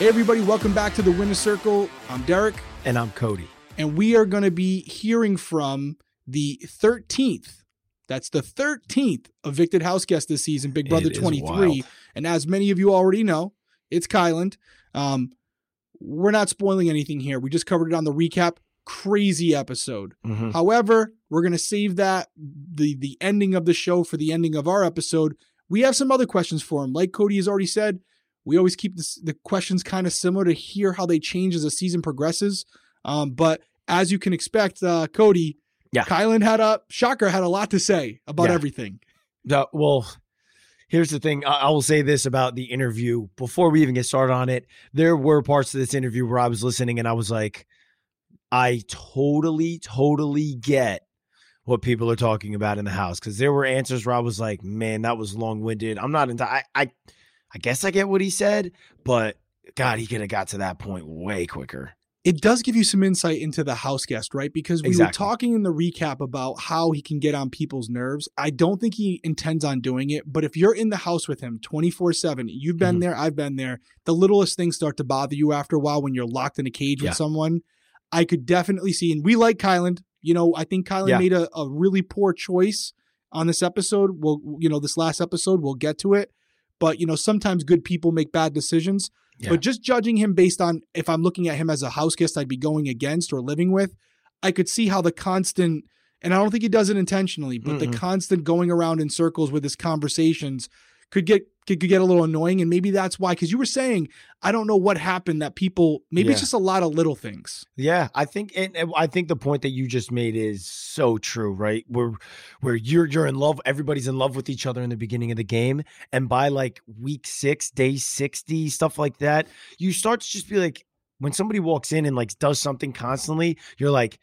Hey, everybody, welcome back to the Winner Circle. I'm Derek, And I'm Cody. and we are going to be hearing from the 13th. That's the 13th evicted house guest this season, Big Brother It is 23. And as many of you already know, it's Kyland. Um, we're not spoiling anything here. We just covered it on the recap. Crazy episode. Mhm. However, we're going to save that the the ending of the show for the ending of our episode. We have some other questions for him. Like Cody has already said, we always keep this, the questions kind of similar to hear how they change as the season progresses. Um, but as you can expect, uh, Cody, Yeah. Kyland had a shocker had a lot to say about Yeah. everything. The- well, here's the thing. I, I will say this about the interview before we even get started on it. There were parts of this interview where I was listening and I was like, I totally, totally get what people are talking about in the house because there were answers where I was like, man, that was long winded. I'm not into. I, I, I guess I get what he said, but God, he could have got to that point way quicker. it does give you some insight into the house guest, right? Because we Exactly. were talking in the recap about how he can get on people's nerves. I don't think he intends on doing it, but if you're in the house with him 24 7, you've been Mhm. there, I've been there, the littlest things start to bother you after a while when you're locked in a cage Yeah. with someone. I could definitely see, and we like Kyland. You know, I think Kyland Yeah. made a, a really poor choice on this episode. We'll, you know, this last episode, we'll get to it. But, you know, sometimes good people make bad decisions. Yeah. But just judging him based on if I'm looking at him as a house guest I'd be going against or living with, I could see how the constant, and I don't think he does it intentionally, but the Mm-mm. constant going around in circles with his conversations could get could, could get a little annoying. And maybe that's why, because you were saying, I don't know what happened that people maybe it's just a lot of little things. Yeah, I think and, and I think the point that you just made is so true, right? Where where you're you're in love, everybody's in love with each other in the beginning of the game, and by like week 6, day 60, stuff like that, you start to just be like when somebody walks in and like does something constantly, you're like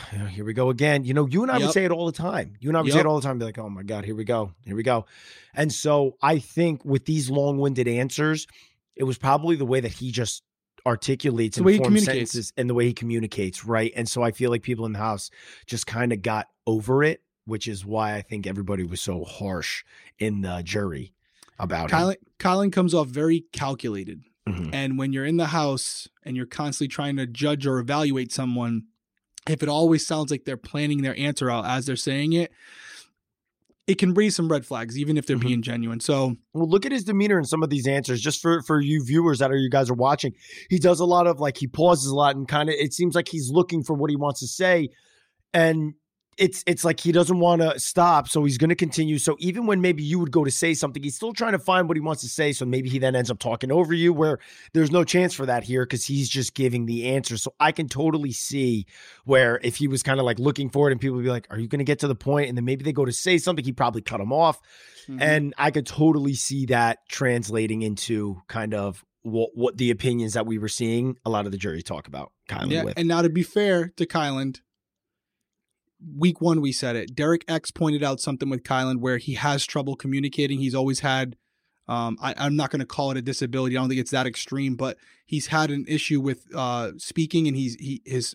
here we go again. You know, you and I Yep. would say it all the time. You and I would say it all the time. Be like, oh my God, here we go. Here we go. And so I think with these long winded answers, it was probably the way that he just articulates The way he communicates. sentences and the way he communicates, right? And so I feel like people in the house just kind of got over it, which is why I think everybody was so harsh in the jury about him. Kyland, Kyland comes off very calculated. Mhm. And when you're in the house and you're constantly trying to judge or evaluate someone, if it always sounds like they're planning their answer out as they're saying it, it can raise some red flags, even if they're Mhm. being genuine. So Well, look at his demeanor in some of these answers. Just for for you viewers that are you guys are watching, he does a lot of like he pauses a lot and kind of it seems like he's looking for what he wants to say, and it's it's like he doesn't want to stop, so he's going to continue. So even when maybe you would go to say something, he's still trying to find what he wants to say. So maybe he then ends up talking over you, where there's no chance for that here because he's just giving the answer. So I can totally see where if he was kind of like looking for it, and people would be like, "Are you going to get to the point?" And then maybe they go to say something, he probably cut him off. Mm-hmm. And I could totally see that translating into kind of what, what the opinions that we were seeing a lot of the jury talk about Kyland yeah, with. and now to be fair to Kyland, week one we said it. Derek X pointed out something with Kyland where he has trouble communicating. He's always had um, I, I'm not going to call it a disability. I don't think it's that extreme, but he's had an issue with uh, speaking, and he's he his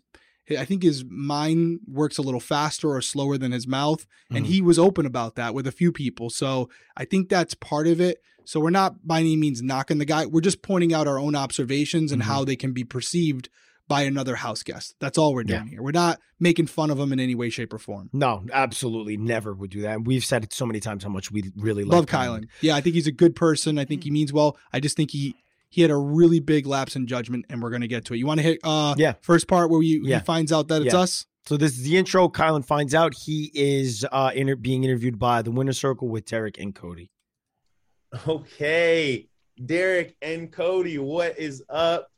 I think his mind works a little faster or slower than his mouth, and Mhm. he was open about that with a few people. So I think that's part of it. So we're not by any means knocking the guy. We're just pointing out our own observations and Mhm. how they can be perceived by another house guest. That's all we're doing Yeah. here. We're not making fun of him in any way, shape, or form. no, absolutely never would do that. And we've said it so many times how much we really Love love Kyland. Yeah, I think he's a good person. I think he means well. I just think he he had a really big lapse in judgment, and we're gonna get to it. You want to hit uh Yeah. first part where you Yeah. he finds out that it's Yeah. us? So this is the intro. Kyland finds out he is uh, inter- being interviewed by the Winner Circle with Derek and Cody. Okay, Derek and Cody, what is up?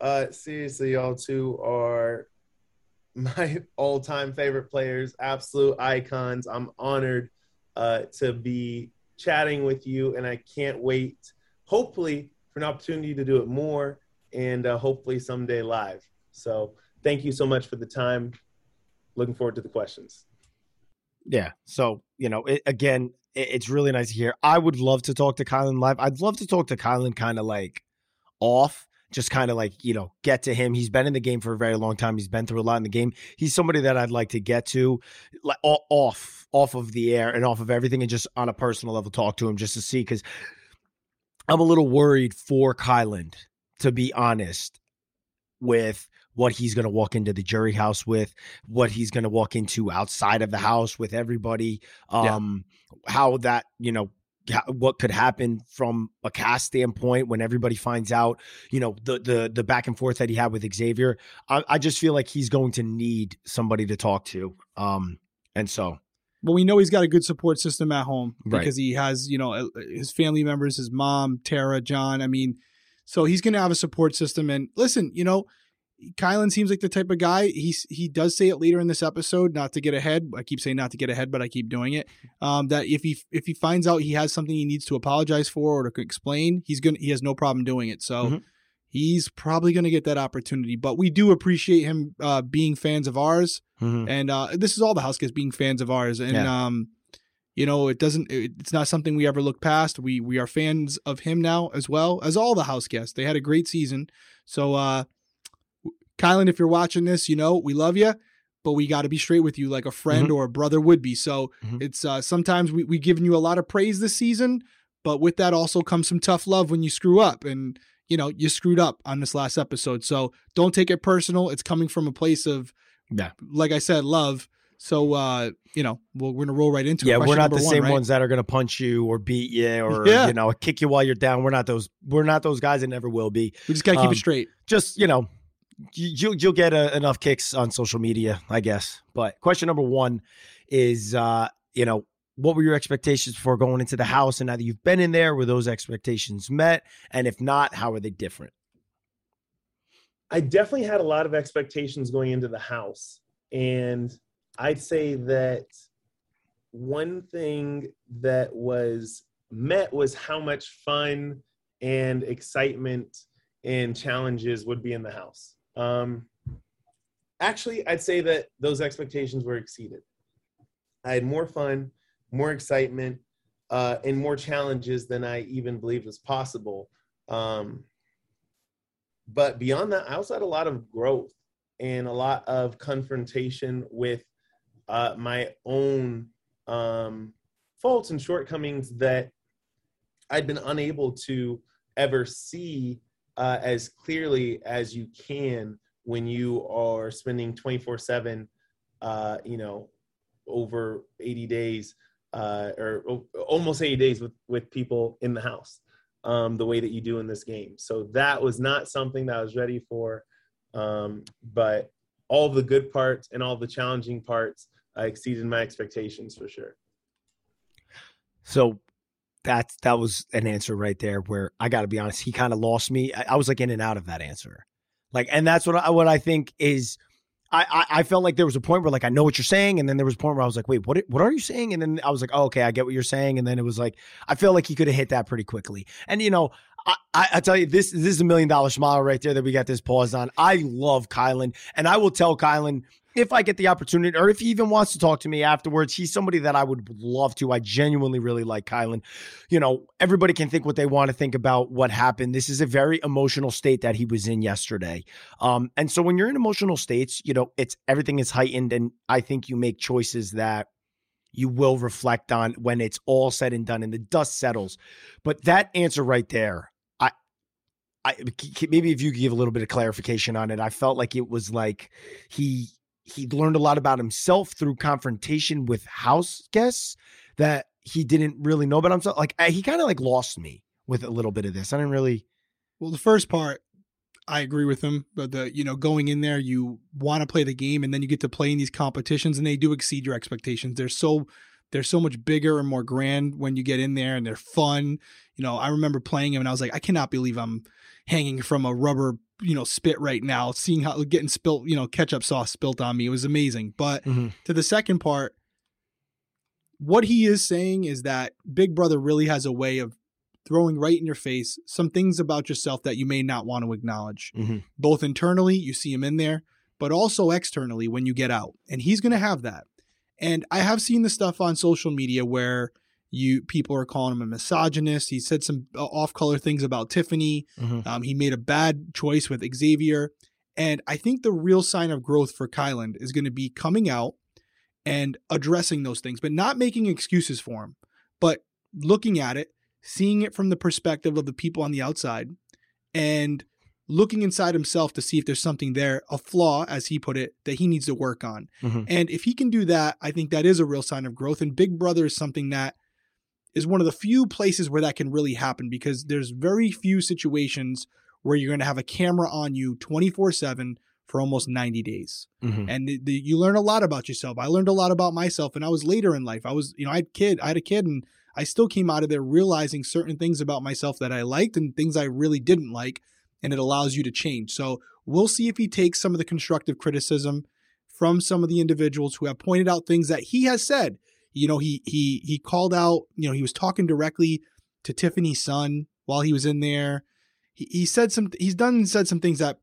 Uh, seriously, y'all two are my all-time favorite players, absolute icons. I'm honored uh, to be chatting with you, and I can't wait. Hopefully, for an opportunity to do it more, and uh, hopefully someday live. So, thank you so much for the time. Looking forward to the questions. Yeah. So, you know, it, again, it, it's really nice to hear. I would love to talk to Kyland live. I'd love to talk to Kyland kind of like off, just kind of like, you know, get to him. He's been in the game for a very long time. He's been through a lot in the game. He's somebody that I'd like to get to like off, off of the air and off of everything and just on a personal level talk to him just to see because I'm a little worried for Kyland to be honest with what he's going to walk into the jury house with, what he's going to walk into outside of the house with everybody, um, yeah. how that, you know, what could happen from a cast standpoint when everybody finds out, you know, the the the back and forth that he had with Xavier. I, I just feel like he's going to need somebody to talk to. Um, and so but we know he's got a good support system at home because right. he has, you know, his family members, his mom, Tara, John. I mean, so he's going to have a support system. And listen, you know, Kyland seems like the type of guy. He's he does say it later in this episode, not to get ahead. I keep saying not to get ahead, but I keep doing it. Um, that if he if he finds out he has something he needs to apologize for or to explain, he's gonna he has no problem doing it. So mm-hmm. he's probably gonna get that opportunity. But we do appreciate him uh, being fans of ours, mm-hmm. and uh, this is all the house guests being fans of ours, and yeah. um, you know it doesn't it's not something we ever look past. We we are fans of him now as well as all the house guests. They had a great season, so. uh Kyland, if you're watching this, you know, we love you, but we got to be straight with you like a friend mm-hmm. or a brother would be. So mm-hmm. it's uh, sometimes we, we've given you a lot of praise this season, but with that also comes some tough love when you screw up. And, you know, you screwed up on this last episode. So don't take it personal. It's coming from a place of, yeah, like I said, love. So uh, you know, we we're gonna roll right into yeah, it. Yeah, we're not the one, same right? ones that are gonna punch you or beat you or yeah. you know kick you while you're down. We're not those. We're not those guys and never will be. We just gotta keep um, it straight. Just you know, you'll you'll get a, uh, enough kicks on social media, I guess. But question number one is, uh, you know, what were your expectations before going into the house? And now that you've been in there, were those expectations met? And if not, how are they different? I definitely had a lot of expectations going into the house, and I'd say that one thing that was met was how much fun and excitement and challenges would be in the house. Um, actually, I'd say that those expectations were exceeded. I had more fun, more excitement, uh, and more challenges than I even believed was possible. Um, but beyond that, I also had a lot of growth and a lot of confrontation with uh, my own um, faults and shortcomings that I'd been unable to ever see uh, as clearly as you can when you are spending 24 uh, 7 you know over 80 days uh, or almost 80 days with with people in the house um, the way that you do in this game. So that was not something that i was ready for um, but all the good parts and all the challenging parts uh, exceeded my expectations for sure. So that that was an answer right there where I got to be honest, he kind of lost me. I, I, was like in and out of that answer, like, and that's what I, what I think is. I, I, I felt like there was a point where like I know what you're saying, and then there was a point where I was like, wait, what what are you saying? And then I was like, oh, okay, I get what you're saying. And then it was like I feel like he could have hit that pretty quickly. And you know, I, I, tell you, this this is a million dollar smile right there that we got this pause on. I love Kyland, and I will tell Kyland if I get the opportunity, or if he even wants to talk to me afterwards, he's somebody that I would love to. I genuinely really like Kyland. You know, everybody can think what they want to think about what happened. This is a very emotional state that he was in yesterday. Um, and so when you're in emotional states, you know, it's everything is heightened, and I think you make choices that you will reflect on when it's all said and done and the dust settles. But that answer right there, I, I maybe if you could give a little bit of clarification on it, I felt like it was like he he learned a lot about himself through confrontation with house guests that he didn't really know about himself. Like he kind of like lost me with a little bit of this. I didn't really. Well, the first part, I agree with him. But the you know going in there, you want to play the game, and then you get to play in these competitions, and they do exceed your expectations. They're so they're so much bigger and more grand when you get in there, and they're fun. You know, I remember playing them, and I was like, I cannot believe I'm hanging from a rubber you know spit right now seeing how getting spilt you know ketchup sauce spilt on me. It was amazing. But mm-hmm. to the second part what he is saying is that big brother really has a way of throwing right in your face some things about yourself that you may not want to acknowledge. Mm-hmm. both internally you see him in there but also externally when you get out. And he's going to have that. And i have seen the stuff on social media where you people are calling him a misogynist. He said some uh, off-color things about Tiffany. Mm-hmm. Um, he made a bad choice with Xavier, and I think the real sign of growth for Kyland is going to be coming out and addressing those things, but not making excuses for him, but looking at it, seeing it from the perspective of the people on the outside, and looking inside himself to see if there's something there, a flaw, as he put it, that he needs to work on. Mhm. And if he can do that, I think that is a real sign of growth. And Big Brother is something that is one of the few places where that can really happen because there's very few situations where you're going to have a camera on you 24 7 for almost 90 days. Mhm. And the, the, you learn a lot about yourself. I learned a lot about myself and I was later in life. I was, you know, I had kid, I had a kid and I still came out of there realizing certain things about myself that I liked and things I really didn't like. And it allows you to change. So we'll see if he takes some of the constructive criticism from some of the individuals who have pointed out things that he has said. You know, he he he called out, you know, he was talking directly to Tiffany's son while he was in there. He, he said some he's done and said some things that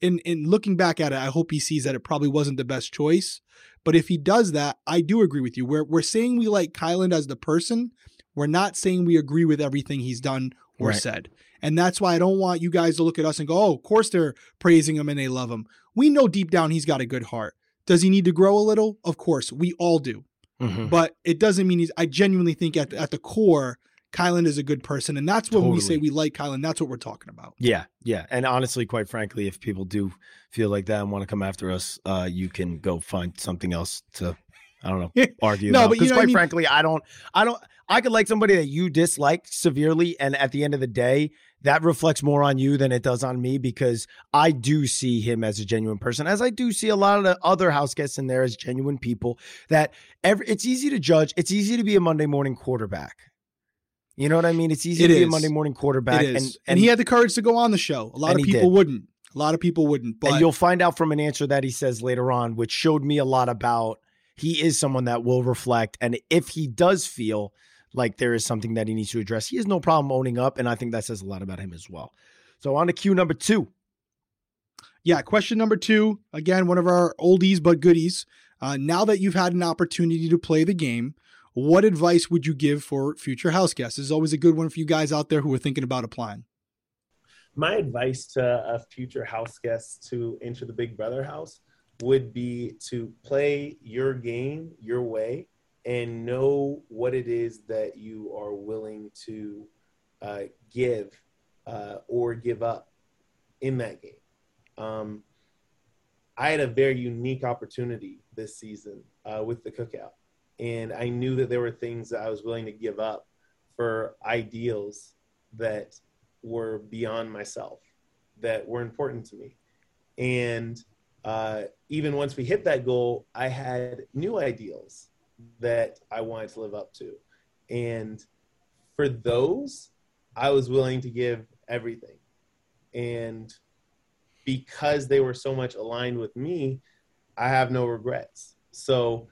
in in looking back at it, I hope he sees that it probably wasn't the best choice. But if he does that, I do agree with you. We're we're saying we like Kyland as the person. We're not saying we agree with everything he's done or Right. said. And that's why I don't want you guys to look at us and go, oh, of course they're praising him and they love him. We know deep down he's got a good heart. Does he need to grow a little? Of course, we all do. Mhm. But it doesn't mean he's, I genuinely think at, at the core, Kyland is a good person. And that's when we say we like Kyland. That's what we're talking about. Yeah, yeah. And honestly, quite frankly, if people do feel like that and want to come after us, uh, you can go find something else to, I don't know, argue. No, about. but you because know what I quite mean? frankly, I don't, I don't, I could like somebody that you dislike severely, and at the end of the day, that reflects more on you than it does on me because I do see him as a genuine person, as I do see a lot of the other house guests in there as genuine people. That every, it's easy to judge. It's easy to be a Monday morning quarterback. You know what I mean? It's easy It to be a. Monday morning quarterback, is. and And, he had the courage to go on the show. A lot of people wouldn't. A lot of people wouldn't. But and you'll find out from an answer that he says later on, which showed me a lot about he is someone that will reflect. And if he does feel like there is something that he needs to address, he has no problem owning up. And I think that says a lot about him as well. So on to cue number two. yeah, question number two. Again, one of our oldies but goodies. Uh, now that you've had an opportunity to play the game, what advice would you give for future house guests? This is always a good one for you guys out there who are thinking about applying. my advice to a future house guest to enter the Big Brother house would be to play your game your way and know what it is that you are willing to uh, give uh, or give up in that game. Um, I had a very unique opportunity this season uh, with the cookout, and I knew that there were things that I was willing to give up for ideals that were beyond myself that were important to me. And uh, even once we hit that goal, I had new ideals that I wanted to live up to. And for those, I was willing to give everything. And because they were so much aligned with me, I have no regrets. So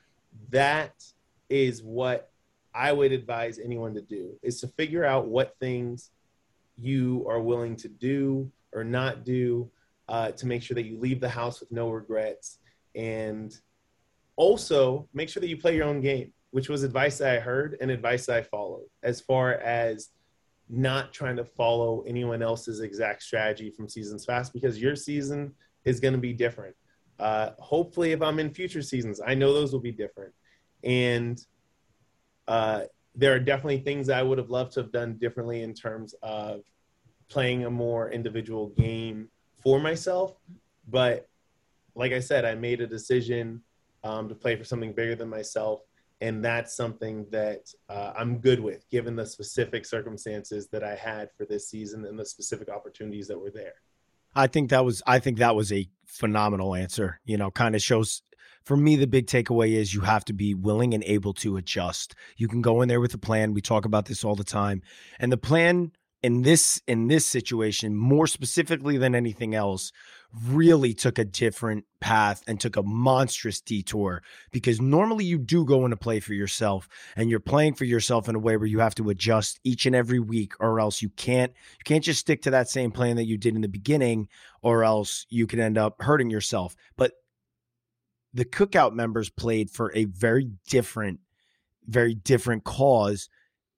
that is what I would advise anyone to do is to figure out what things you are willing to do or not do uh, to make sure that you leave the house with no regrets and also make sure that you play your own game which was advice that i heard and advice that i followed as far as not trying to follow anyone else's exact strategy from seasons past because your season is going to be different uh, hopefully if i'm in future seasons i know those will be different and uh, there are definitely things I would have loved to have done differently in terms of playing a more individual game for myself. But like I said, I made a decision um, to play for something bigger than myself. And that's something that uh, I'm good with, given the specific circumstances that I had for this season and the specific opportunities that were there. I think that was I think that was a phenomenal answer. You know, kind of shows for me the big takeaway is you have to be willing and able to adjust. You can go in there with a plan. We talk about this all the time. And the plan in this in this situation more specifically than anything else really took a different path and took a monstrous detour. Because normally you do go into play for yourself and you're playing for yourself in a way where you have to adjust each and every week or else you can't you can't just stick to that same plan that you did in the beginning or else you can end up hurting yourself. But the cookout members played for a very different very different cause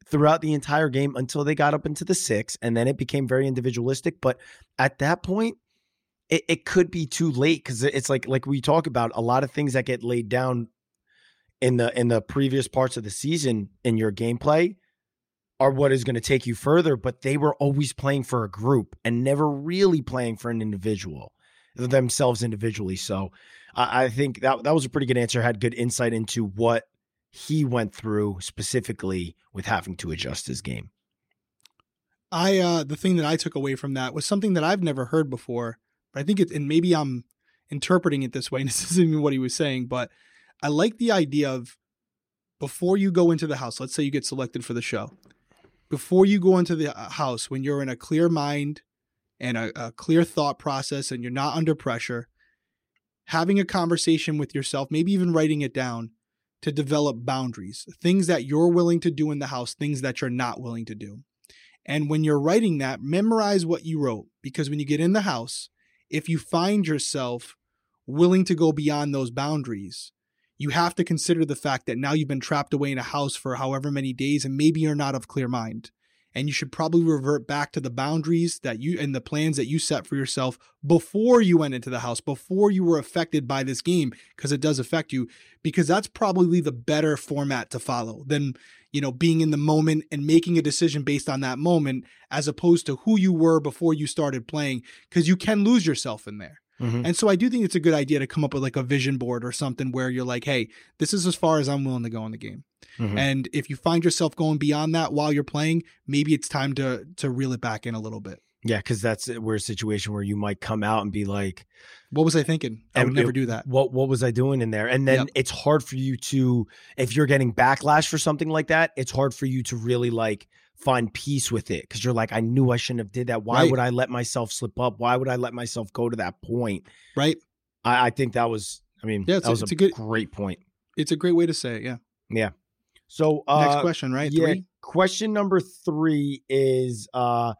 throughout the entire game until they got up into the six and then it became very individualistic but at that point it, it could be too late because it's like like we talk about a lot of things that get laid down in the in the previous parts of the season in your gameplay are what is going to take you further, but they were always playing for a group and never really playing for an individual themselves individually. So I, I think that that was a pretty good answer. Had good insight into what he went through specifically with having to adjust his game. I uh the thing that I took away from that was something that I've never heard before, but I think it and maybe I'm interpreting it this way, and this isn't even what he was saying, but I like the idea of before you go into the house, let's say you get selected for the show, before you go into the uh, house, when you're in a clear mind and a, a clear thought process and you're not under pressure, having a conversation with yourself, maybe even writing it down to develop boundaries, things that you're willing to do in the house, things that you're not willing to do. And when you're writing that, memorize what you wrote because when you get in the house, if you find yourself willing to go beyond those boundaries, you have to consider the fact that now you've been trapped away in a house for however many days and maybe you're not of clear mind. And you should probably revert back to the boundaries that you and the plans that you set for yourself before you went into the house, before you were affected by this game, because it does affect you, because that's probably the better format to follow than, you know, being in the moment and making a decision based on that moment as opposed to who you were before you started playing, because you can lose yourself in there. Mm-hmm. And so I do think it's a good idea to come up with like a vision board or something where you're like, hey, this is as far as I'm willing to go in the game. Mm-hmm. And if you find yourself going beyond that while you're playing, maybe it's time to to reel it back in a little bit. Yeah, because that's we're a situation where you might come out and be like, "What was I thinking? I would never do that. What What was I doing in there?" And then yep. it's hard for you to, if you're getting backlash for something like that, it's hard for you to really like find peace with it because you're like, I knew I shouldn't have did that. Why right. would I let myself slip up? Why would I let myself go to that point? Right. I, I think that was. I mean, yeah, that a, was a, a, good, great point. It's a great way to say it. Yeah. Yeah. So uh, next question, right? Yeah. Three? Question number three is uh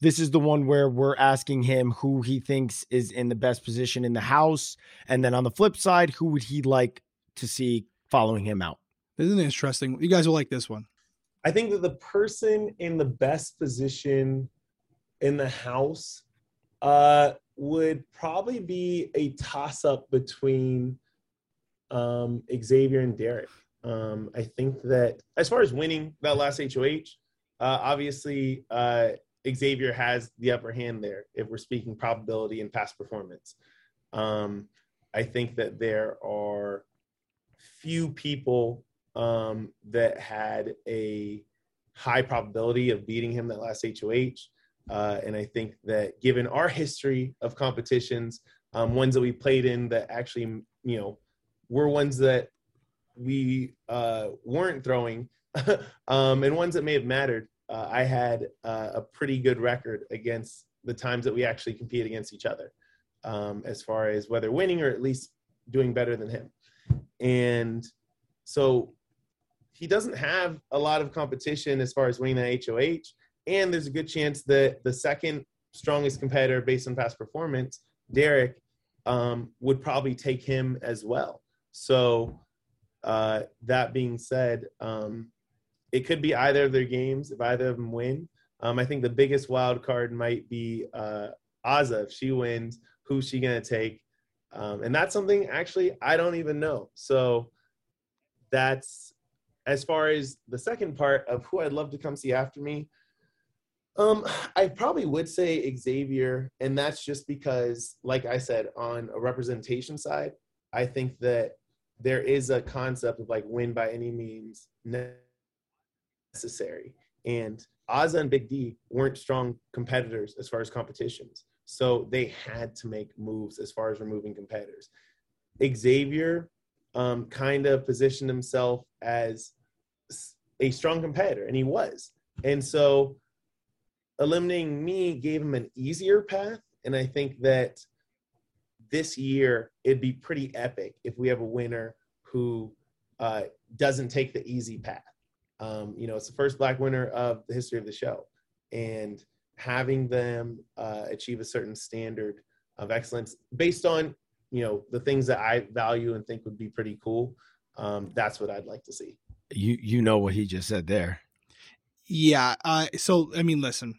this is the one where we're asking him who he thinks is in the best position in the house. And then on the flip side, who would he like to see following him out? Isn't it interesting? You guys will like this one. I think that the person in the best position in the house uh, would probably be a toss up between um, Xavier and Derek. Um, I think that as far as winning that last HOH, uh, obviously uh, Xavier has the upper hand there if we're speaking probability and past performance. Um, I think that there are few people um, that had a high probability of beating him that last HOH. Uh, and I think that given our history of competitions, um, ones that we played in that actually, you know, were ones that we uh, weren't throwing, um, and ones that may have mattered, uh, I had uh, a pretty good record against the times that we actually compete against each other, um, as far as whether winning or at least doing better than him. And so he doesn't have a lot of competition as far as winning the HOH. And there's a good chance that the second strongest competitor based on past performance, Derek, um, would probably take him as well. So, uh, that being said, um, it could be either of their games if either of them win. Um, I think the biggest wild card might be uh, Azah. If she wins, who's she going to take? Um, and that's something actually I don't even know. So that's as far as the second part of who I'd love to come see after me, um, I probably would say Xavier, and that's just because, like I said, on a representation side, I think that there is a concept of like win by any means necessary. And Azah and Big D weren't strong competitors as far as competitions. So they had to make moves as far as removing competitors. Xavier um, kind of positioned himself as a strong competitor, and he was. And so eliminating me gave him an easier path. And I think that this year it'd be pretty epic if we have a winner who uh, doesn't take the easy path. Um, you know, it's the first black winner of the history of the show. And having them uh, achieve a certain standard of excellence based on you know the things that I value and think would be pretty cool. Um, that's what I'd like to see. You you know what he just said there. Yeah. Uh, so I mean, listen,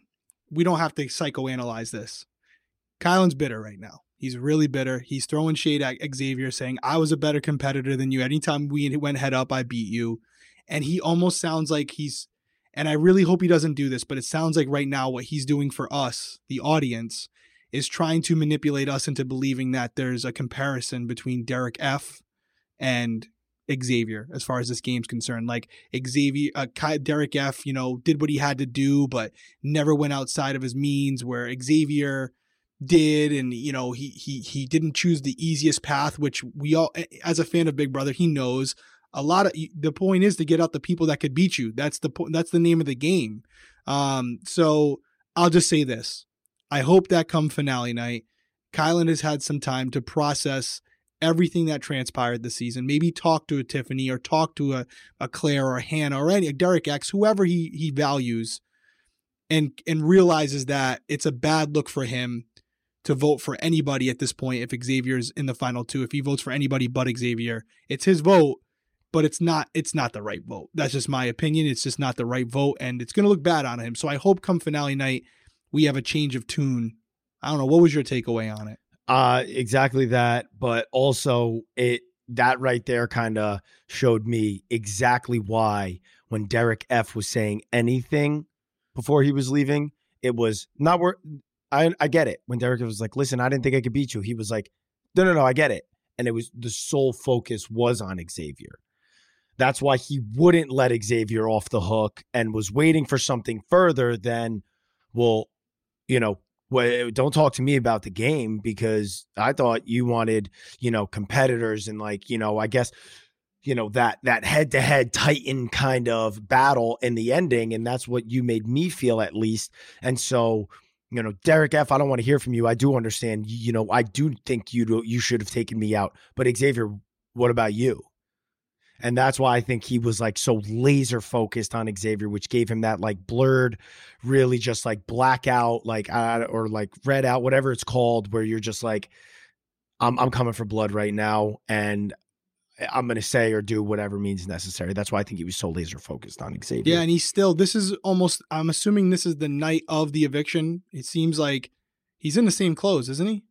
we don't have to psychoanalyze this. Kyland's bitter right now. He's really bitter. He's throwing shade at Xavier, saying, I was a better competitor than you. Anytime we went head up, I beat you. And he almost sounds like he's And I really hope he doesn't do this, but it sounds like right now what he's doing for us, the audience, is trying to manipulate us into believing that there's a comparison between Derek F and Xavier as far as this game's concerned. Like Xavier, uh, Derek F, you know, did what he had to do, but never went outside of his means. Where Xavier did, and you know, he he he didn't choose the easiest path, which we all, as a fan of Big Brother, he knows. A lot of the point is to get out the people that could beat you. That's the point. That's the name of the game. Um, so I'll just say this: I hope that come finale night, Kyland has had some time to process everything that transpired this season. Maybe talk to a Tiffany or talk to a, a Claire or a Hannah or any Derek X, whoever he he values, and and realizes that it's a bad look for him to vote for anybody at this point if Xavier's in the final two. If he votes for anybody but Xavier, it's his vote, but it's not it's not the right vote. That's just my opinion. It's just not the right vote, and it's gonna look bad on him. So I hope come finale night we have a change of tune. I don't know. What was your takeaway on it? Uh, exactly that. But also, it that right there kind of showed me exactly why when Derek F was saying anything before he was leaving, it was not where I I get it. When Derek was like, "Listen, I didn't think I could beat you," he was like, "No, no, no, I get it." And it was the sole focus was on Xavier. That's why he wouldn't let Xavier off the hook and was waiting for something further than, well, you know, well, don't talk to me about the game because I thought you wanted, you know, competitors and like, you know, I guess, you know, that that head to head Titan kind of battle in the ending. And that's what you made me feel at least. And so, you know, Derek F, I don't want to hear from you. I do understand, you know, I do think you you should have taken me out. But Xavier, what about you? And that's why I think he was like so laser focused on Xavier, which gave him that like blurred, really just like blackout, like uh, or like red out, whatever it's called, where you're just like, I'm I'm coming for blood right now, and I'm going to say or do whatever means necessary. That's why I think he was so laser focused on Xavier. Yeah, and he's still. This is almost. I'm assuming this is the night of the eviction. It seems like he's in the same clothes, isn't he?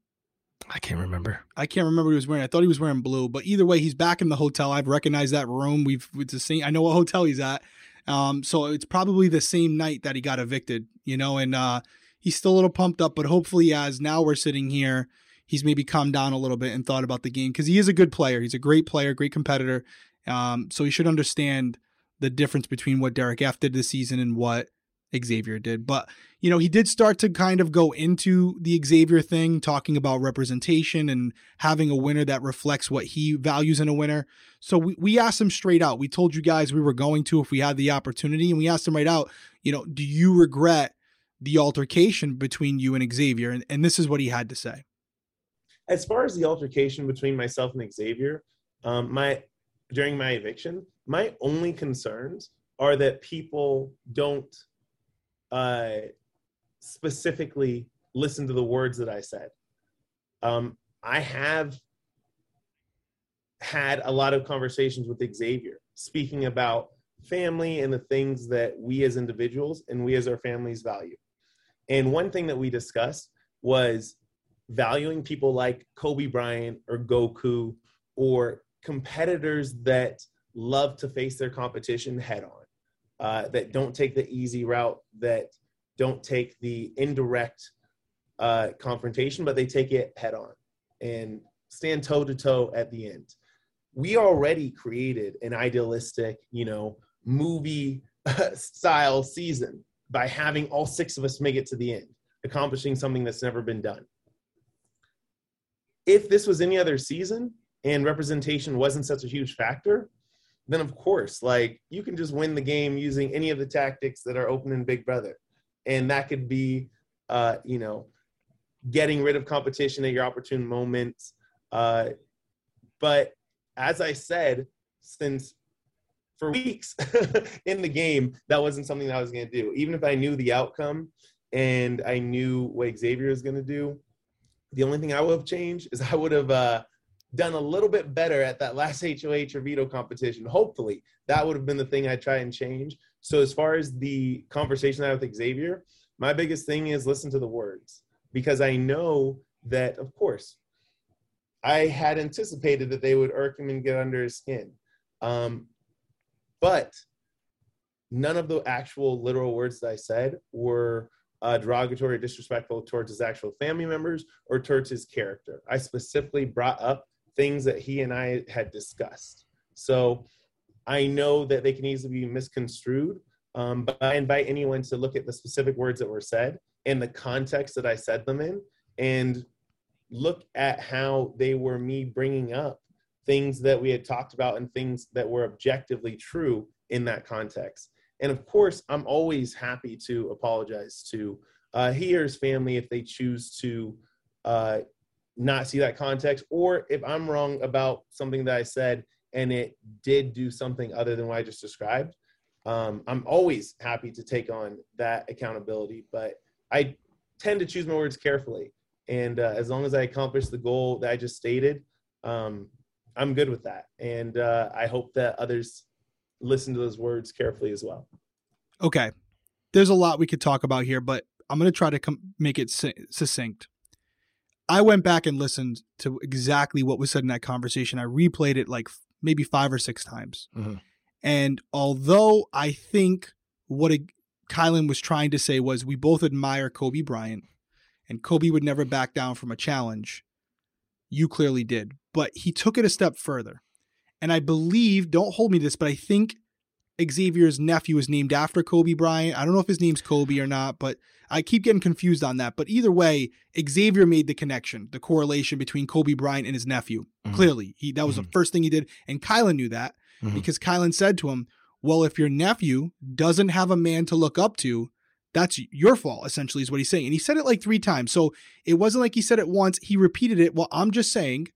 I can't remember. I can't remember he was wearing. I thought he was wearing blue, but either way, he's back in the hotel. I've recognized that room. We've it's the same. I know what hotel he's at. Um, so it's probably the same night that he got evicted. You know, and uh, he's still a little pumped up, but hopefully, as now we're sitting here, he's maybe calmed down a little bit and thought about the game because he is a good player. He's a great player, great competitor. Um, so he should understand the difference between what Derek F did this season and what Xavier did. But, you know, he did start to kind of go into the Xavier thing, talking about representation and having a winner that reflects what he values in a winner. So we, we asked him straight out. We told you guys we were going to if we had the opportunity. And we asked him right out, you know, do you regret the altercation between you and Xavier? And, and this is what he had to say. As far as the altercation between myself and Xavier, um, my during my eviction, my only concerns are that people don't uh, specifically listen to the words that I said. Um, I have had a lot of conversations with Xavier speaking about family and the things that we as individuals and we as our families value. And one thing that we discussed was valuing people like Kobe Bryant or Goku or competitors that love to face their competition head on uh, that don't take the easy route, that don't take the indirect uh, confrontation, but they take it head on and stand toe to toe at the end. We already created an idealistic, you know, movie style season by having all six of us make it to the end, accomplishing something that's never been done. If this was any other season and representation wasn't such a huge factor, then of course, like you can just win the game using any of the tactics that are open in Big Brother. And that could be, uh, you know, getting rid of competition at your opportune moments. Uh, but as I said, since for weeks in the game, that wasn't something that I was going to do. Even if I knew the outcome and I knew what Xavier was going to do, the only thing I would have changed is I would have uh, done a little bit better at that last HOH or veto competition. Hopefully, that would have been the thing I try and change. So, as far as the conversation I had with Xavier, my biggest thing is listen to the words because I know that, of course, I had anticipated that they would irk him and get under his skin. Um, but none of the actual literal words that I said were uh, derogatory, disrespectful towards his actual family members or towards his character. I specifically brought up things that he and I had discussed. So I know that they can easily be misconstrued, um, but I invite anyone to look at the specific words that were said and the context that I said them in and look at how they were me bringing up things that we had talked about and things that were objectively true in that context. And of course, I'm always happy to apologize to uh, he or his family if they choose to uh, not see that context, or if I'm wrong about something that I said and it did do something other than what I just described. Um, I'm always happy to take on that accountability, but I tend to choose my words carefully. And uh, as long as I accomplish the goal that I just stated, um, I'm good with that. And uh, I hope that others listen to those words carefully as well. Okay. There's a lot we could talk about here, but I'm going to try to com- make it succinct. I went back and listened to exactly what was said in that conversation. I replayed it like maybe five or six times. Mm-hmm. And although I think what a, Kyland was trying to say was we both admire Kobe Bryant and Kobe would never back down from a challenge, you clearly did. But he took it a step further. And I believe, don't hold me to this, but I think Xavier's nephew is named after Kobe Bryant. I don't know if his name's Kobe or not, but I keep getting confused on that. But either way, Xavier made the connection, the correlation between Kobe Bryant and his nephew. Mm-hmm. Clearly, he that was mm-hmm. the first thing he did, and Kyland knew that mm-hmm. because Kyland said to him, "Well, if your nephew doesn't have a man to look up to, that's your fault." Essentially, is what he's saying, and he said it like three times. So it wasn't like he said it once; he repeated it. Well, I'm just saying,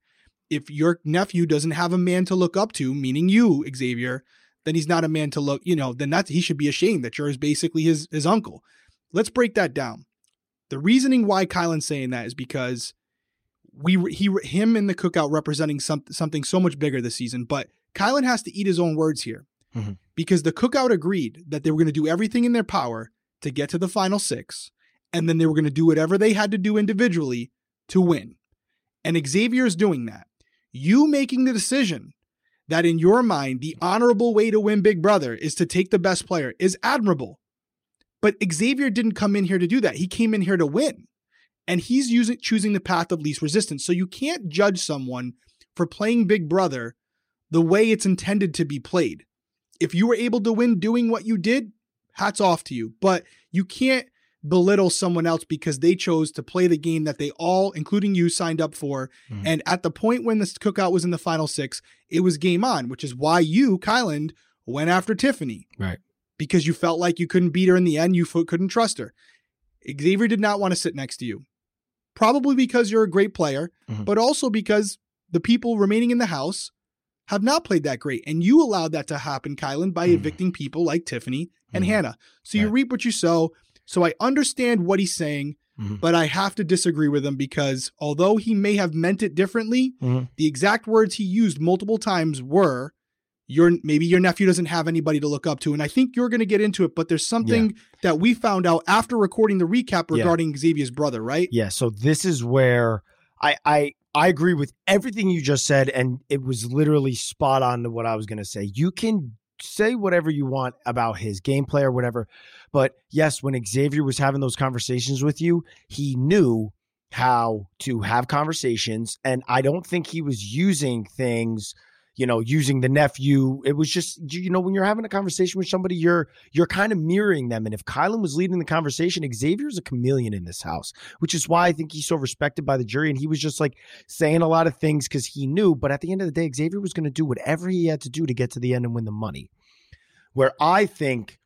if your nephew doesn't have a man to look up to, meaning you, Xavier, then he's not a man to look. You know, then that he should be ashamed that you're basically his his uncle. Let's break that down. The reasoning why Kyland's saying that is because we he him in the cookout representing some, something so much bigger this season. But Kyland has to eat his own words here mm-hmm. because the cookout agreed that they were going to do everything in their power to get to the final six, and then they were going to do whatever they had to do individually to win. And Xavier is doing that. You making the decision that in your mind the honorable way to win Big Brother is to take the best player is admirable. But Xavier didn't come in here to do that. He came in here to win. And he's using choosing the path of least resistance. So you can't judge someone for playing Big Brother the way it's intended to be played. If you were able to win doing what you did, hats off to you. But you can't belittle someone else because they chose to play the game that they all, including you, signed up for. Mm. And at the point when this cookout was in the final six, it was game on, which is why you, Kyland, went after Tiffany. Right because you felt like you couldn't beat her in the end. You couldn't trust her. Xavier did not want to sit next to you. Probably because you're a great player, mm-hmm. but also because the people remaining in the house have not played that great. And you allowed that to happen, Kyland, by mm-hmm. evicting people like Tiffany and mm-hmm. Hannah. So right. you reap what you sow. So I understand what he's saying, mm-hmm. but I have to disagree with him because although he may have meant it differently, mm-hmm. the exact words he used multiple times were your maybe your nephew doesn't have anybody to look up to and i think you're going to get into it but there's something yeah. that we found out after recording the recap regarding yeah. xavier's brother right yeah so this is where i i i agree with everything you just said and it was literally spot on to what i was going to say you can say whatever you want about his gameplay or whatever but yes when xavier was having those conversations with you he knew how to have conversations and i don't think he was using things you know, using the nephew. It was just, you know, when you're having a conversation with somebody, you're you're kind of mirroring them. And if Kyland was leading the conversation, Xavier's a chameleon in this house, which is why I think he's so respected by the jury. And he was just like saying a lot of things because he knew. But at the end of the day, Xavier was going to do whatever he had to do to get to the end and win the money. Where I think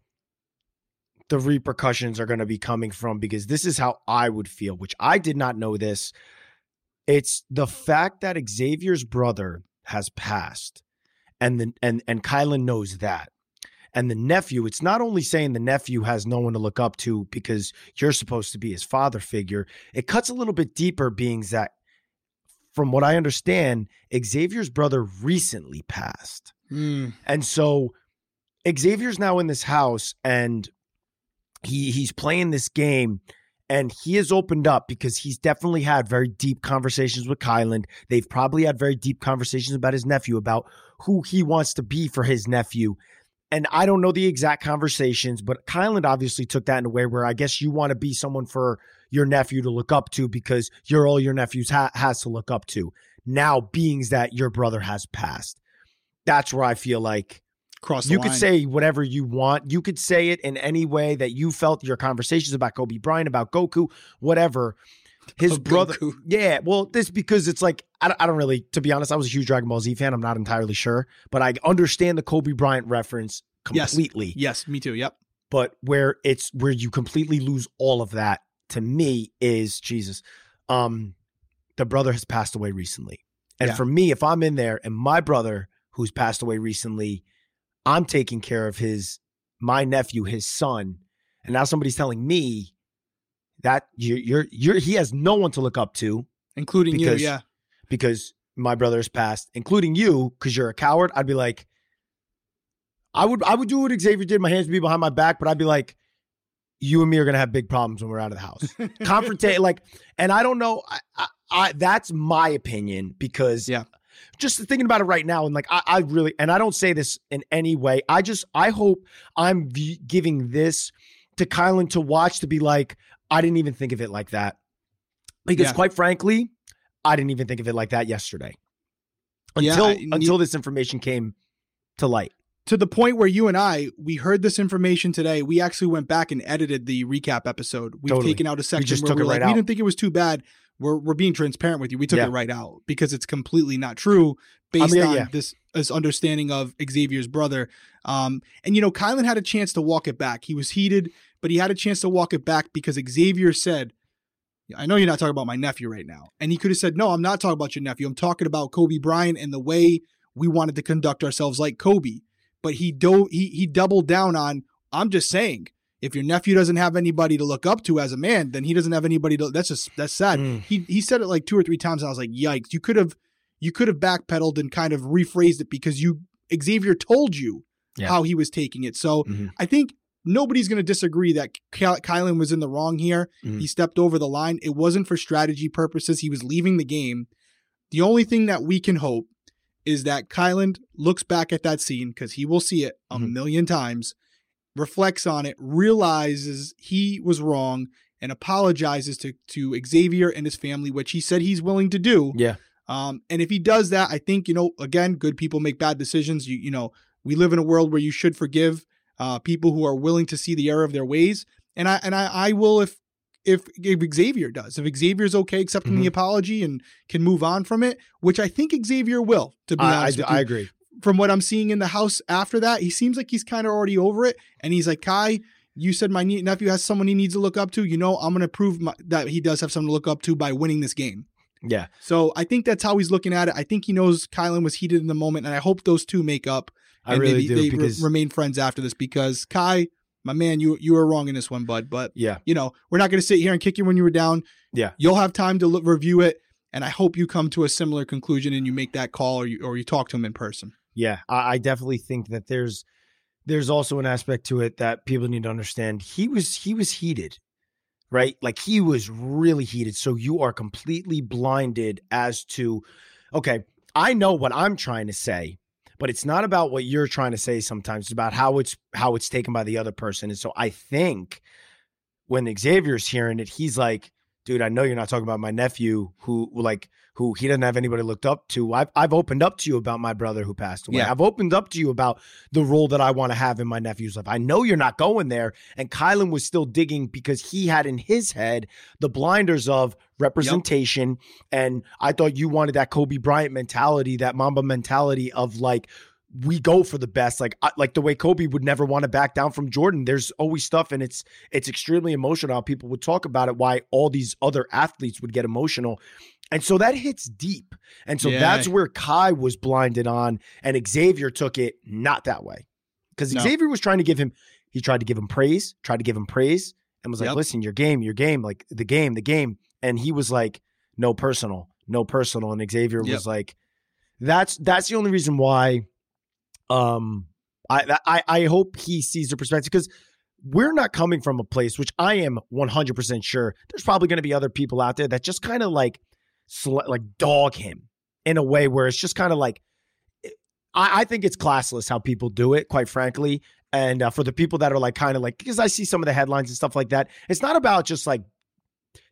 the repercussions are going to be coming from because this is how I would feel, which I did not know this. It's the fact that Xavier's brother has passed. And the, and and Kyland knows that. And the nephew, it's not only saying the nephew has no one to look up to because you're supposed to be his father figure. It cuts a little bit deeper, being that from what I understand, Xavier's brother recently passed. Mm. And so Xavier's now in this house and he he's playing this game and he has opened up because he's definitely had very deep conversations with Kyland. They've probably had very deep conversations about his nephew, about who he wants to be for his nephew. and I don't know the exact conversations, but Kyland obviously took that in a way where I guess you want to be someone for your nephew to look up to because you're all your nephews ha- has to look up to. Now, beings that your brother has passed, that's where I feel like Cross you could say whatever you want. You could say it in any way that you felt your conversations about Kobe Bryant, about Goku, whatever. His Of brother, Goku. yeah. Well, this because it's like I don't, I don't really, to be honest, I was a huge Dragon Ball Z fan. I'm not entirely sure, but I understand the Kobe Bryant reference Yes. completely. Yes, me too. Yep. But where it's where you completely lose all of that to me is Jesus. Um, the brother has passed away recently, and Yeah. for me, if I'm in there and my brother who's passed away recently, I'm taking care of his my nephew, his son, and now somebody's telling me that you're you're you're he has no one to look up to Including Because- you. Yeah. because my brother has passed, including you, because you're a coward, I'd be like, I would I would do what Xavier did. My hands would be behind my back, but I'd be like, you and me are gonna have big problems when we're out of the house. Confrontate, like, and I don't know. I, I, I that's my opinion because Yeah. Just thinking about it right now, and like I, I really, and I don't say this in any way. I just I hope I'm v- giving this to Kyland to watch to be like, I didn't even think of it like that. Because Yeah. quite frankly, I didn't even think of it like that yesterday. Yeah, Until I- until this information came to light. to the point where you and I we heard this information today. We actually went back and edited the recap episode. We've Totally. taken out a section just where took we it were like, right we out. didn't think it was too bad. We're we're being transparent with you. We took Yeah. it right out because it's completely not true based yeah, on yeah. this this understanding of Xavier's brother. Um, and you know, Kyland had a chance to walk it back. He was heated, but he had a chance to walk it back because Xavier said. I know you're not talking about my nephew right now. And he could have said, No, I'm not talking about your nephew. I'm talking about Kobe Bryant and the way we wanted to conduct ourselves like Kobe but he do he he doubled down on I'm just saying if your nephew doesn't have anybody to look up to as a man, then he doesn't have anybody to that's just that's sad. Mm. He he said it like two or three times and I was like, "Yikes. You could have you could have backpedaled and kind of rephrased it because you Xavier told you Yeah. how he was taking it." So, Mhm. I think nobody's going to disagree that Ky- Kyland was in the wrong here. Mhm. He stepped over the line. It wasn't for strategy purposes. He was leaving the game. The only thing that we can hope is that Kyland looks back at that scene because he will see it a Mhm. million times, reflects on it, realizes he was wrong, and apologizes to to Xavier and his family, which he said he's willing to do. Yeah. Um, and if he does that, I think you know, again, good people make bad decisions. You you know, we live in a world where you should forgive uh, people who are willing to see the error of their ways. And I and I, I will if if if Xavier does. If Xavier's okay accepting the Mhm. apology and can move on from it, which I think Xavier will. To be I, I, honest, with I agree. From what I'm seeing in the house after that, he seems like he's kind of already over it. And he's like, Kai, you said my nephew has someone he needs to look up to. You know, I'm going to prove my, that he does have someone to look up to by winning this game. Yeah. So I think that's how he's looking at it. I think he knows Kyland was heated in the moment, and I hope those two make up. I really maybe do they re- because remain friends after this because Kai, my man, you you were wrong in this one, bud. But yeah. you know, we're not going to sit here and kick you when you were down. Yeah. You'll have time to look, review it, and I hope you come to a similar conclusion and you make that call or you or you talk to him in person. Yeah, I, I definitely think that there's there's also an aspect to it that people need to understand. He was he was heated, right? Like he was really heated. So you are completely blinded as to, okay, I know what I'm trying to say, but it's not about what you're trying to say. Sometimes it's about how it's how it's taken by the other person. And so I think when Xavier's hearing it, he's like, dude, I know you're not talking about my nephew who like who he doesn't have anybody looked up to. I've I've opened up to you about my brother who passed away. Yeah. I've opened up to you about the role that I want to have in my nephew's life. I know you're not going there. And Kyland was still digging because he had in his head the blinders of representation. And I thought you wanted that Kobe Bryant mentality, that Mamba mentality of like we go for the best like like the way Kobe would never want to back down from Jordan there's always stuff and it's it's extremely emotional people would talk about it why all these other athletes would get emotional and so that hits deep and so Yeah. that's where Kai was blinded on and Xavier took it not that way cuz No. Xavier was trying to give him he tried to give him praise tried to give him praise and was like Yep. listen your game your game like the game the game and he was like no personal no personal and Xavier Yep. was like that's that's the only reason why um I I I hope he sees the perspective because we're not coming from a place which I am 100% sure there's probably going to be other people out there that just kind of like sl- like dog him in a way where it's just kind of like I, I think it's classless how people do it, quite frankly. And uh, for the people that are like kind of like, because I see some of the headlines and stuff like that, it's not about just like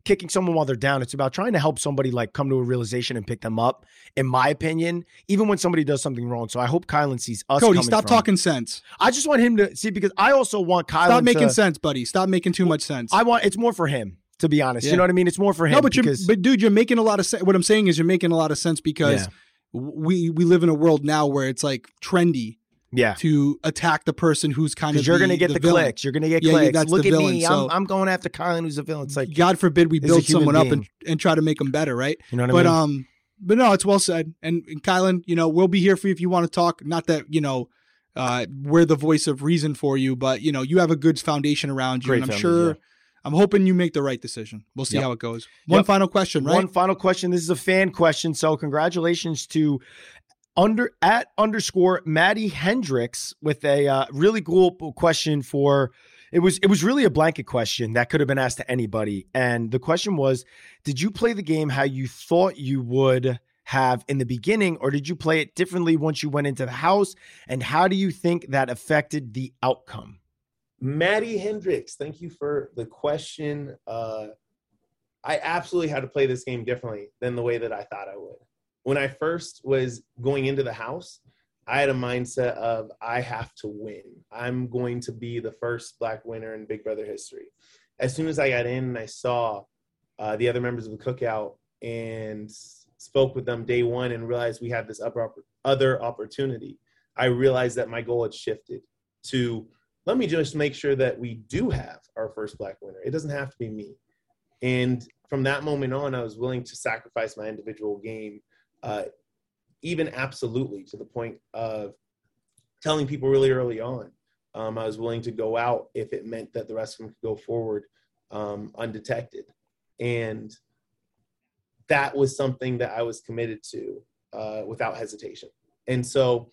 kicking someone while they're down. It's about trying to help somebody like come to a realization and pick them up. In my opinion, even when somebody does something wrong. So I hope Kyland sees us. Cody, stop from- talking sense. I just want him to see because I also want Kyland. Stop making to, sense, buddy. Stop making too much sense. I want it's more for him. To be honest, Yeah. you know what I mean. It's more for him. no, but you're, because, but dude, you're making a lot of sense. What I'm saying is, you're making a lot of sense because Yeah. we we live in a world now where it's like trendy yeah, to attack the person who's kind of you're gonna get the, villain. clicks. You're gonna get Yeah, yeah, clicks. that's Look at villain, me. so- I'm, I'm going after Kyland, who's a villain. It's like God forbid we build someone up and, and try to make them better, right? you know what but I mean. but um, but no, it's well said. And, and Kyland, you know, we'll be here for you if you want to talk. Not that you know, uh, we're the voice of reason for you, but you know, you have a good foundation around you, Great and I'm sure. I'm hoping you make the right decision. We'll see Yep. how it goes. One Yep. final question, right? One final question. This is a fan question. So congratulations to under at underscore Maddie Hendricks with a uh, really cool question for it was it was really a blanket question that could have been asked to anybody. And the question was, did you play the game how you thought you would have in the beginning, or did you play it differently once you went into the house? And how do you think that affected the outcome? Maddie Hendricks, thank you for the question. Uh, I absolutely had to play this game differently than the way that I thought I would. When I first was going into the house, I had a mindset of I have to win. I'm going to be the first black winner in Big Brother history. As soon as I got in and I saw uh, the other members of the cookout and spoke with them day one and realized we had this upper, other opportunity, I realized that my goal had shifted to let me just make sure that we do have our first black winner. It doesn't have to be me. And from that moment on, I was willing to sacrifice my individual game, uh, even absolutely to the point of telling people really early on. Um, I was willing to go out if it meant that the rest of them could go forward um, undetected. And that was something that I was committed to uh, without hesitation. And so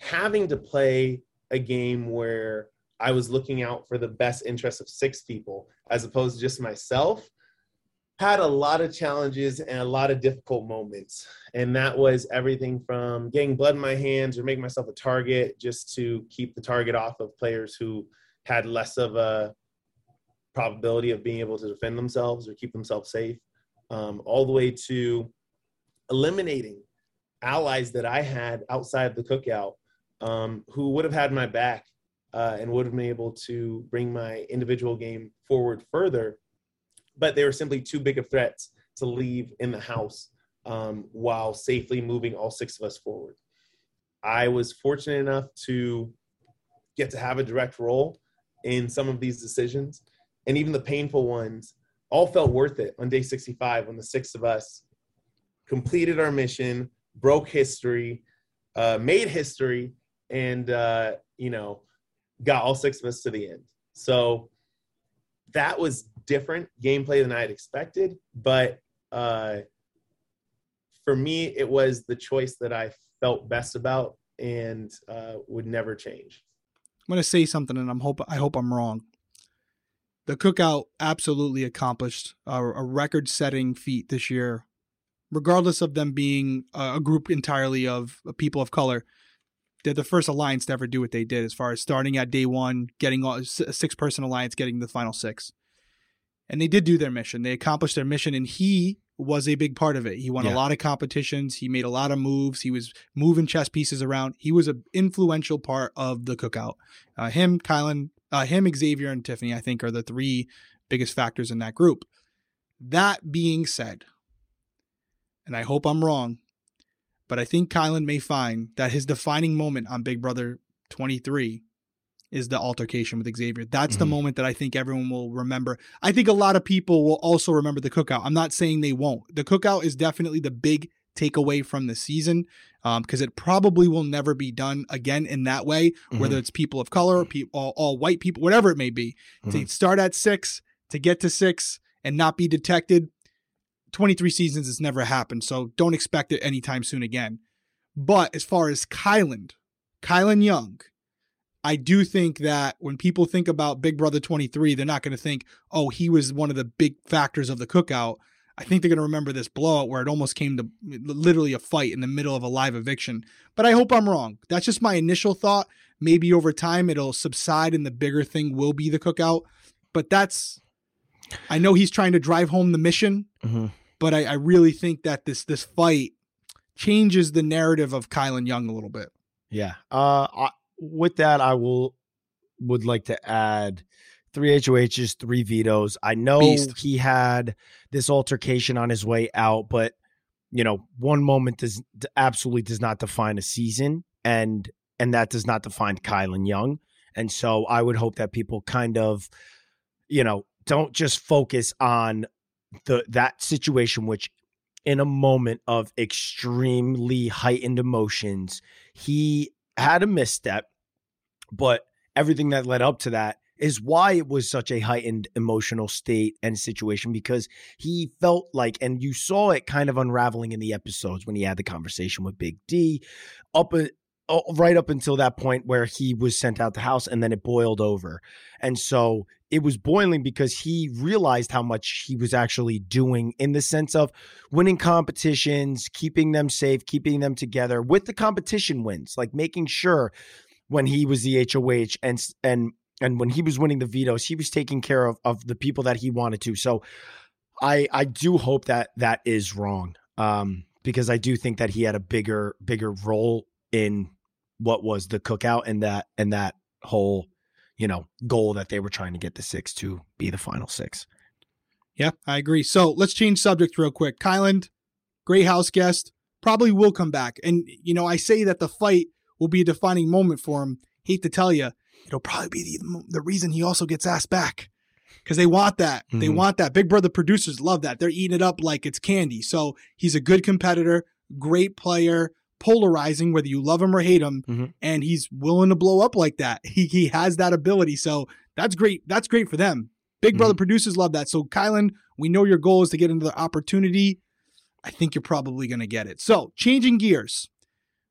having to play a game where I was looking out for the best interest of six people as opposed to just myself had a lot of challenges and a lot of difficult moments. And that was everything from getting blood in my hands or making myself a target just to keep the target off of players who had less of a probability of being able to defend themselves or keep themselves safe, um, all the way to eliminating allies that I had outside the cookout um, who would have had my back uh, and would have been able to bring my individual game forward further, but they were simply too big of threats to leave in the house um, while safely moving all six of us forward. I was fortunate enough to get to have a direct role in some of these decisions, and even the painful ones all felt worth it on day 65 when the six of us completed our mission, broke history, uh, made history, and uh, you know got all six of us to the end. So that was different gameplay than I had expected, but uh, for me, it was the choice that I felt best about and uh, would never change. I'm to say something, and I'm hope I hope I'm wrong. The cookout absolutely accomplished a, a record-setting feat this year, regardless of them being a, a group entirely of people of color. They're the first alliance to ever do what they did, as far as starting at day one, getting all, a six-person alliance, getting the final six, and they did do their mission. They accomplished their mission, and he was a big part of it. He won Yeah. a lot of competitions. He made a lot of moves. He was moving chess pieces around. He was an influential part of the cookout. Uh, him, Kyland, uh, him, Xavier, and Tiffany, I think, are the three biggest factors in that group. That being said, and I hope I'm wrong, but I think Kyland may find that his defining moment on Big Brother 23 is the altercation with Xavier. That's the Mhm. moment that I think everyone will remember. I think a lot of people will also remember the cookout. I'm not saying they won't. The cookout is definitely the big takeaway from the season because it probably will never be done again in that way, whether it's people of color, people, all, all white people, whatever it may be. To Mhm. start at six, to get to six, and not be detected. 23 seasons has never happened, so don't expect it anytime soon again. But as far as Kyland, Kyland Young, I do think that when people think about Big Brother 23, they're not going to think, oh, he was one of the big factors of the cookout. I think they're going to remember this blowout where it almost came to literally a fight in the middle of a live eviction. But I hope I'm wrong. That's just my initial thought. Maybe over time it'll subside and the bigger thing will be the cookout. But that's, I know he's trying to drive home the mission, Mm-hmm. but I, I really think that this this fight changes the narrative of Kyland Young a little bit. Yeah. Uh, I, with that, I will would like to add three HOHs, three vetoes. I know Beast. he had this altercation on his way out, but you know, one moment does absolutely does not define a season, and and that does not define Kyland Young. And so I would hope that people kind of, you know, don't just focus on the that situation, which in a moment of extremely heightened emotions, he had a misstep, but everything that led up to that is why it was such a heightened emotional state and situation because he felt like, and you saw it kind of unraveling in the episodes when he had the conversation with Big D, up a, uh, right up until that point where he was sent out the house and then it boiled over. And so it was boiling because he realized how much he was actually doing in the sense of winning competitions, keeping them safe, keeping them together with the competition wins, like making sure when he was the HOH and and and when he was winning the vetoes, he was taking care of of the people that he wanted to. So I I do hope that that is wrong. Um because I do think that he had a bigger bigger role in what was the cookout and that and that whole you know goal that they were trying to get the six to be the final six. Yeah, I agree. So let's change subject real quick. Kyland, great house guest, probably will come back. And, you know, I say that the fight will be a defining moment for him. Hate to tell you, it'll probably be the, the reason he also gets asked back because they want that. They Mhm. want that. Big Brother producers love that. They're eating it up like it's candy. So he's a good competitor, great player, polarizing, whether you love him or hate him. Mhm. And he's willing to blow up like that. He, he has that ability. So that's great. That's great for them. Big Brother producers love that. So, Kyland, we know your goal is to get into the opportunity. I think you're probably going to get it. So, changing gears,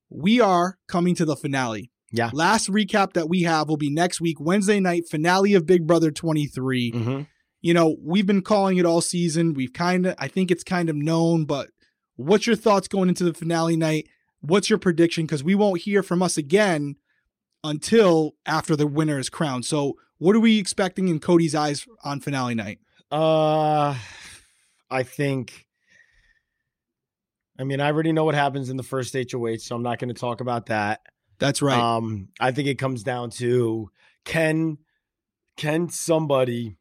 we are coming to the finale. Yeah. Last recap that we have will be next week, Wednesday night, finale of Big Brother 23. Mm-hmm. You know, we've been calling it all season. We've kind of, I think it's kind of known, but what's your thoughts going into the finale night? What's your prediction? Because we won't hear from us again until after the winner is crowned. So, what are we expecting in Cody's eyes on finale night? Uh, I think. I mean, I already know what happens in the first HOH, so I'm not going to talk about that. That's right. Um, I think it comes down to can can somebody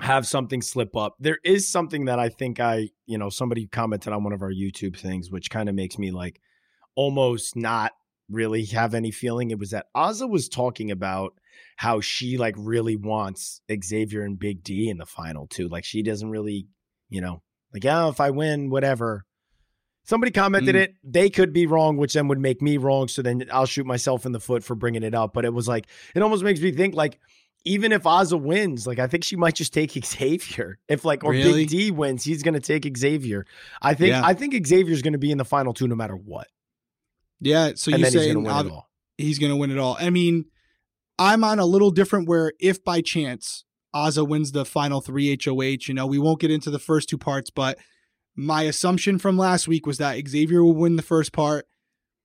have something slip up? There is something that I think I, you know, somebody commented on one of our YouTube things, which kind of makes me like almost not really have any feeling. It was that Azah was talking about how she like really wants Xavier and Big D in the final too. Like she doesn't really, you know, like yeah, if I win, whatever. Somebody commented Mm. it. They could be wrong, which then would make me wrong. So then I'll shoot myself in the foot for bringing it up. But it was like it almost makes me think like even if Azah wins, like I think she might just take Xavier. If like or Really? Big D wins, he's gonna take Xavier. I think Yeah. I think Xavier's gonna be in the final two no matter what. Yeah. So you then he's say gonna win it all. he's going to win it all. I mean, I'm on a little different where if by chance Azah wins the final three HOH, you know, we won't get into the first two parts, but my assumption from last week was that Xavier will win the first part,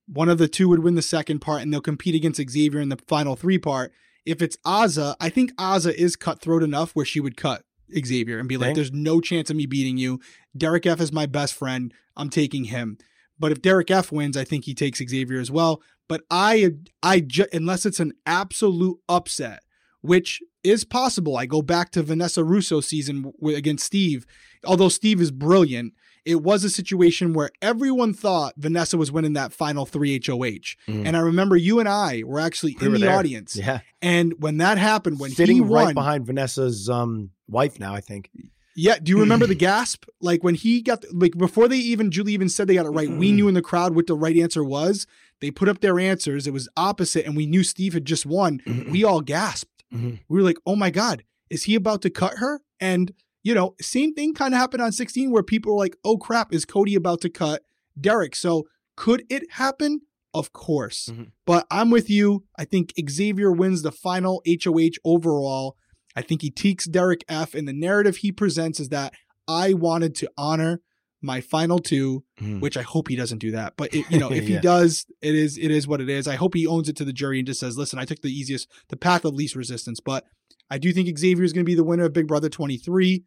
one of the two would win the second part, and they'll compete against Xavier in the final three part. If it's Azah, I think Azah is cutthroat enough where she would cut Xavier and be like, there's no chance of me beating you. Derek F is my best friend. I'm taking him. But if Derek F wins, I think he takes Xavier as well. But I, I ju- unless it's an absolute upset, which is possible. I go back to Vanessa Rousso season w- against Steve. Although Steve is brilliant, it was a situation where everyone thought Vanessa was winning that final three HOH. Mhm. And I remember you and I were actually We in were the there. audience. Yeah. And when that happened, when Sitting he right behind Vanessa's um wife now, I think. Yeah. Do you remember the gasp? Like when he got the, like before they even Julie even said they got it right. we knew in the crowd what the right answer was. They put up their answers. It was opposite, and we knew Steve had just won. We all gasped. Mhm. We were like, "Oh my god, is he about to cut her?" And you know, same thing kind of happened on 16 where people were like, "Oh crap, is Cody about to cut Derrick?" So could it happen? Of course. Mhm. But I'm with you. I think Xavier wins the final HOH overall. I think he teaks Derek F. And the narrative he presents is that I wanted to honor my final two, Mhm. which I hope he doesn't do that. But it, you know, if he does, it is it is what it is. I hope he owns it to the jury and just says, "Listen, I took the easiest, the path of least resistance." But I do think Xavier is going to be the winner of Big Brother 23.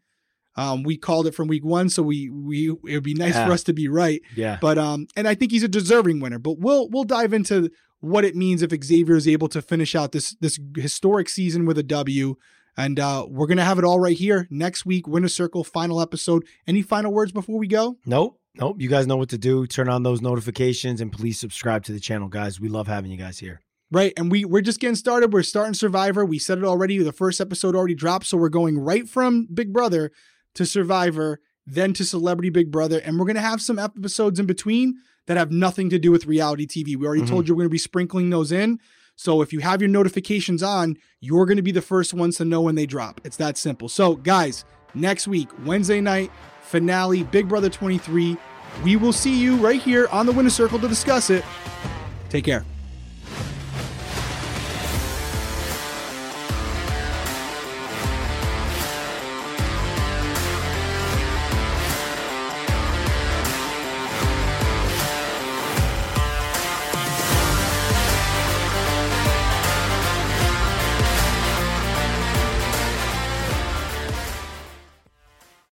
Um, we called it from week one, so we we it would be nice Yeah. for us to be right. Yeah. But um, and I think he's a deserving winner. But we'll we'll dive into what it means if Xavier is able to finish out this this historic season with a W. And uh, we're gonna have it all right here next week. Winner Circle final episode. Any final words before we go? Nope. Nope. You guys know what to do. Turn on those notifications and please subscribe to the channel, guys. We love having you guys here. Right, and we we're just getting started. We're starting Survivor. We said it already. The first episode already dropped, so we're going right from Big Brother to Survivor, then to Celebrity Big Brother, and we're gonna have some episodes in between that have nothing to do with reality TV. We already Mhm. told you we're gonna be sprinkling those in. So if you have your notifications on, you're gonna be the first ones to know when they drop. It's that simple. So guys, next week, Wednesday night finale, Big Brother 23. We will see you right here on the Winner Circle to discuss it. Take care.